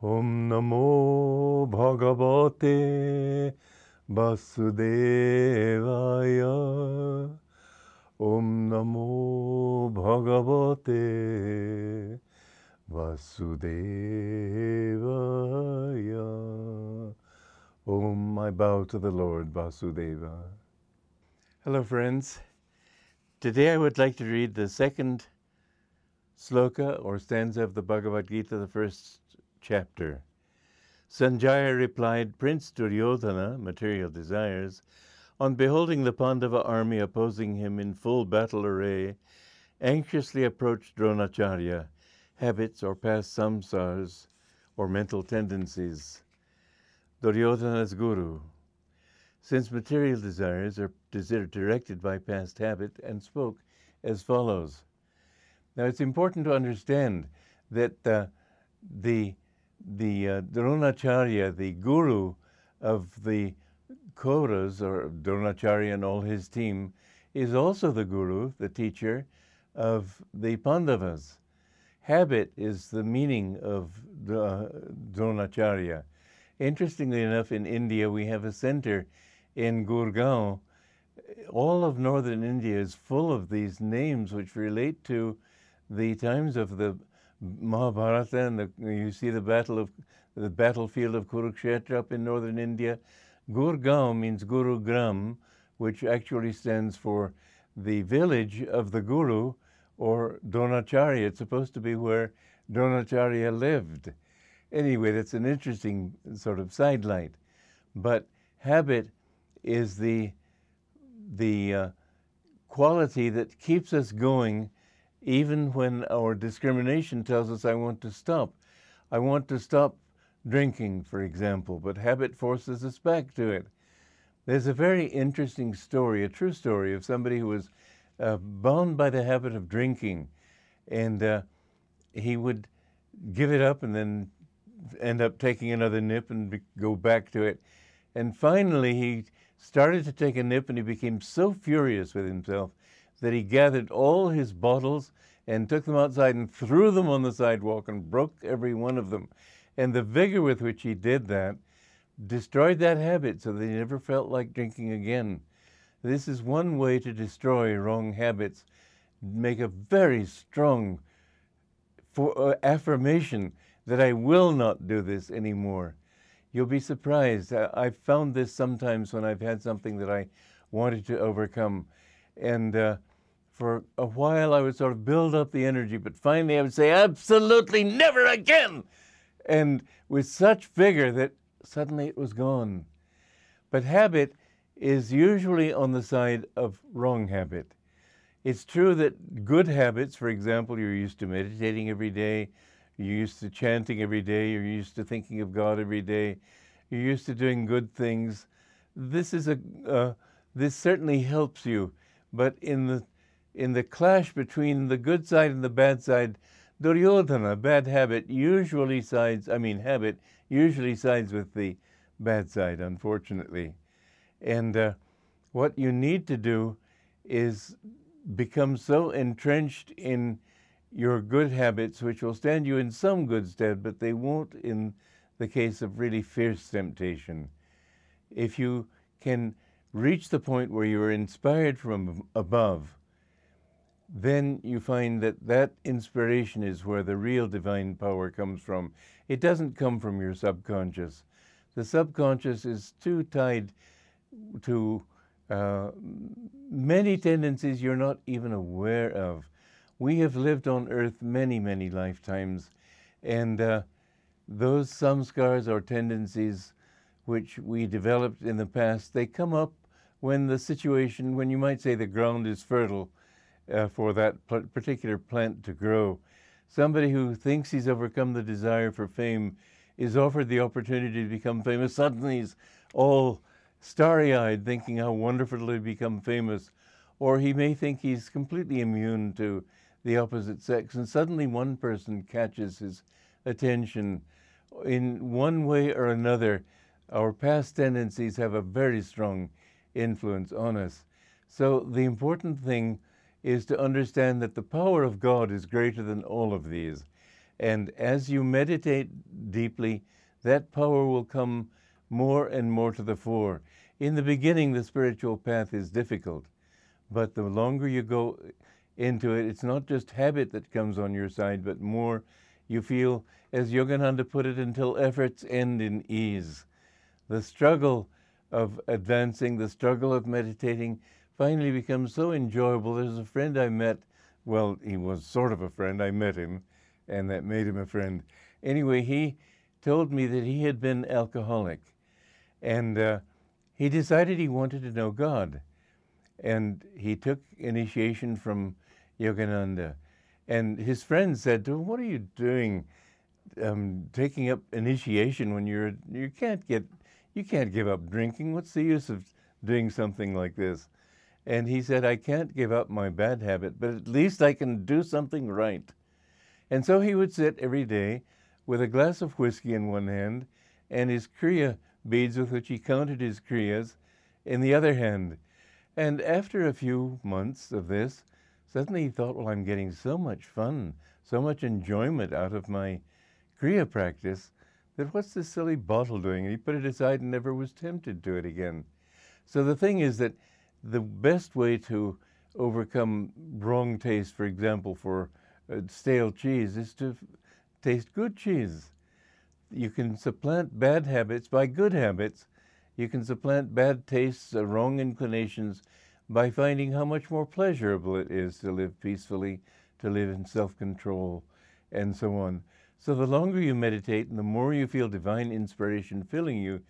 Om Namo Bhagavate Vasudevaya. Om Namo Bhagavate Vasudevaya. Om, I bow to the Lord Vasudeva. Hello, friends. Today I would like to read the second sloka or stanza of the Bhagavad Gita, the first chapter. Sanjaya replied, Prince Duryodhana, material desires, on beholding the Pandava army opposing him in full battle array, anxiously approached Dronacharya, habits or past samskars or mental tendencies. Duryodhana's guru. Since material desires are directed by past habit and spoke as follows. Now it's important to understand that uh, the the uh, Dronacharya, the guru of the Kauravas, or Dronacharya and all his team, is also the guru, the teacher of the Pandavas. Habit is the meaning of uh, Dronacharya. Interestingly enough, in India, we have a center in Gurgaon. All of northern India is full of these names which relate to the times of the Mahabharata, and the, you see the battle of the battlefield of Kurukshetra up in northern India. Gurgaon means Guru Gram, which actually stands for the village of the Guru or Dronacharya. It's supposed to be where Dronacharya lived. Anyway, that's an interesting sort of sidelight. But habit is the the uh, quality that keeps us going even when our discrimination tells us, I want to stop. I want to stop drinking, for example, but habit forces us back to it. There's a very interesting story, a true story, of somebody who was uh, bound by the habit of drinking, and uh, he would give it up and then end up taking another nip and be- go back to it. And finally, he started to take a nip and he became so furious with himself that he gathered all his bottles and took them outside and threw them on the sidewalk and broke every one of them. And the vigor with which he did that destroyed that habit so that he never felt like drinking again. This is one way to destroy wrong habits. Make a very strong for, uh, affirmation that I will not do this anymore. You'll be surprised. I, I've found this sometimes when I've had something that I wanted to overcome. And uh, for a while I would sort of build up the energy, but finally I would say, absolutely never again. And with such vigor that suddenly it was gone. But habit is usually on the side of wrong habit. It's true that good habits, for example, you're used to meditating every day, you're used to chanting every day, you're used to thinking of God every day, you're used to doing good things. This is a uh, this certainly helps you, but in the in the clash between the good side and the bad side, Duryodhana, bad habit, usually sides, I mean, habit, usually sides with the bad side, unfortunately. And uh, what you need to do is become so entrenched in your good habits, which will stand you in some good stead, but they won't in the case of really fierce temptation. If you can reach the point where you are inspired from above, then you find that that inspiration is where the real divine power comes from. It doesn't come from your subconscious. The subconscious is too tied to uh, many tendencies you're not even aware of. We have lived on earth many, many lifetimes, and uh, those samskars or tendencies which we developed in the past, they come up when the situation, when you might say the ground is fertile uh, for that particular plant to grow. Somebody who thinks he's overcome the desire for fame is offered the opportunity to become famous. Suddenly he's all starry eyed, thinking how wonderful to become famous. Or he may think he's completely immune to the opposite sex, and suddenly one person catches his attention. In one way or another, our past tendencies have a very strong influence on us. So the important thing is to understand that the power of God is greater than all of these. And as you meditate deeply, that power will come more and more to the fore. In the beginning, the spiritual path is difficult, but the longer you go into it, it's not just habit that comes on your side, but more you feel, as Yogananda put it, until efforts end in ease. The struggle of advancing, the struggle of meditating finally becomes so enjoyable. There's a friend I met, well, he was sort of a friend, I met him, and that made him a friend. Anyway, he told me that he had been alcoholic, and uh, he decided he wanted to know God. And he took initiation from Yogananda. And his friends said to him, What are you doing um, taking up initiation when you're, you can't get, you can't give up drinking. What's the use of doing something like this? And he said, I can't give up my bad habit, but at least I can do something right. And so he would sit every day with a glass of whiskey in one hand and his kriya beads with which he counted his kriyas in the other hand. And after a few months of this, suddenly he thought, well, I'm getting so much fun, so much enjoyment out of my kriya practice that what's this silly bottle doing? And he put it aside and never was tempted to it again. So the thing is that the best way to overcome wrong taste, for example, for uh, stale cheese, is to taste good cheese. You can supplant bad habits by good habits. You can supplant bad tastes or wrong inclinations by finding how much more pleasurable it is to live peacefully, to live in self control, and so on. So, the longer you meditate and the more you feel divine inspiration filling you,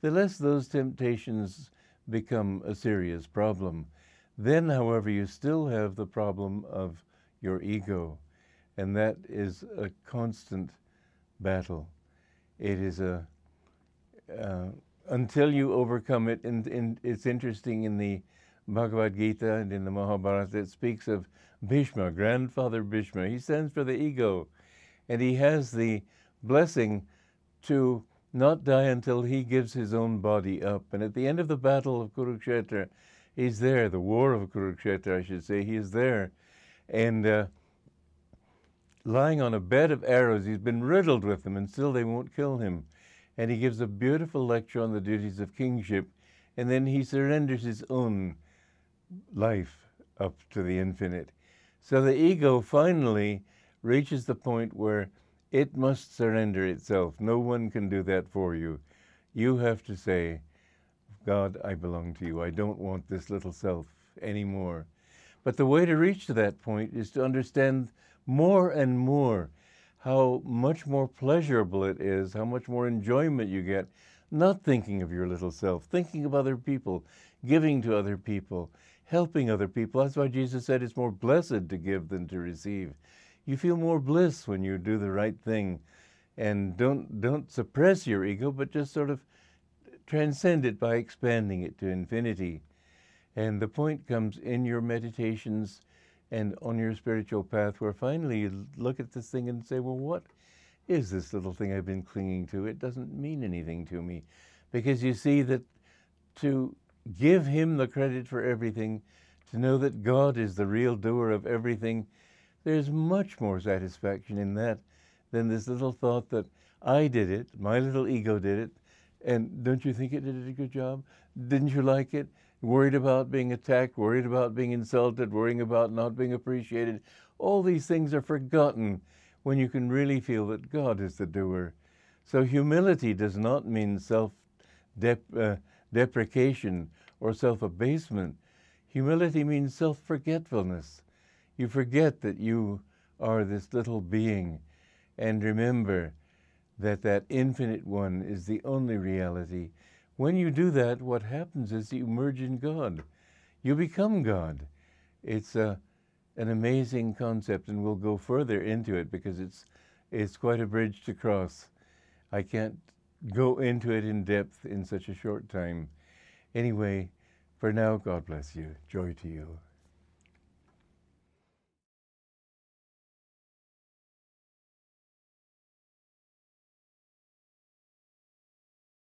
the less those temptations become a serious problem. Then, however, you still have the problem of your ego, and that is a constant battle. It is a uh, until you overcome it, and, and, it's interesting in the Bhagavad Gita and in the Mahabharata, it speaks of Bhishma, grandfather Bhishma. He stands for the ego, and he has the blessing to not die until he gives his own body up. And at the end of the battle of Kurukshetra, he's there, the war of Kurukshetra, I should say, he is there. And uh, lying on a bed of arrows, he's been riddled with them, and still they won't kill him. And he gives a beautiful lecture on the duties of kingship, and then he surrenders his own life up to the infinite. So the ego finally reaches the point where it must surrender itself. No one can do that for you. You have to say, God, I belong to you. I don't want this little self anymore. But the way to reach to that point is to understand more and more how much more pleasurable it is, how much more enjoyment you get, not thinking of your little self, thinking of other people, giving to other people, helping other people. That's why Jesus said it's more blessed to give than to receive you feel more bliss when you do the right thing. And don't don't suppress your ego but just sort of transcend it by expanding it to infinity. And the point comes in your meditations and on your spiritual path where finally you look at this thing and say well what is this little thing i've been clinging to? It doesn't mean anything to me. Because you see that to give him the credit for everything to know that god is the real doer of everything there's much more satisfaction in that than this little thought that I did it, my little ego did it, and don't you think it did a good job? Didn't you like it? Worried about being attacked, worried about being insulted, worrying about not being appreciated. All these things are forgotten when you can really feel that God is the doer. So humility does not mean self uh, deprecation or self abasement. Humility means self forgetfulness. You forget that you are this little being and remember that that infinite one is the only reality. When you do that, what happens is you merge in God. You become God. It's a, an amazing concept, and we'll go further into it because it's, it's quite a bridge to cross. I can't go into it in depth in such a short time. Anyway, for now, God bless you. Joy to you.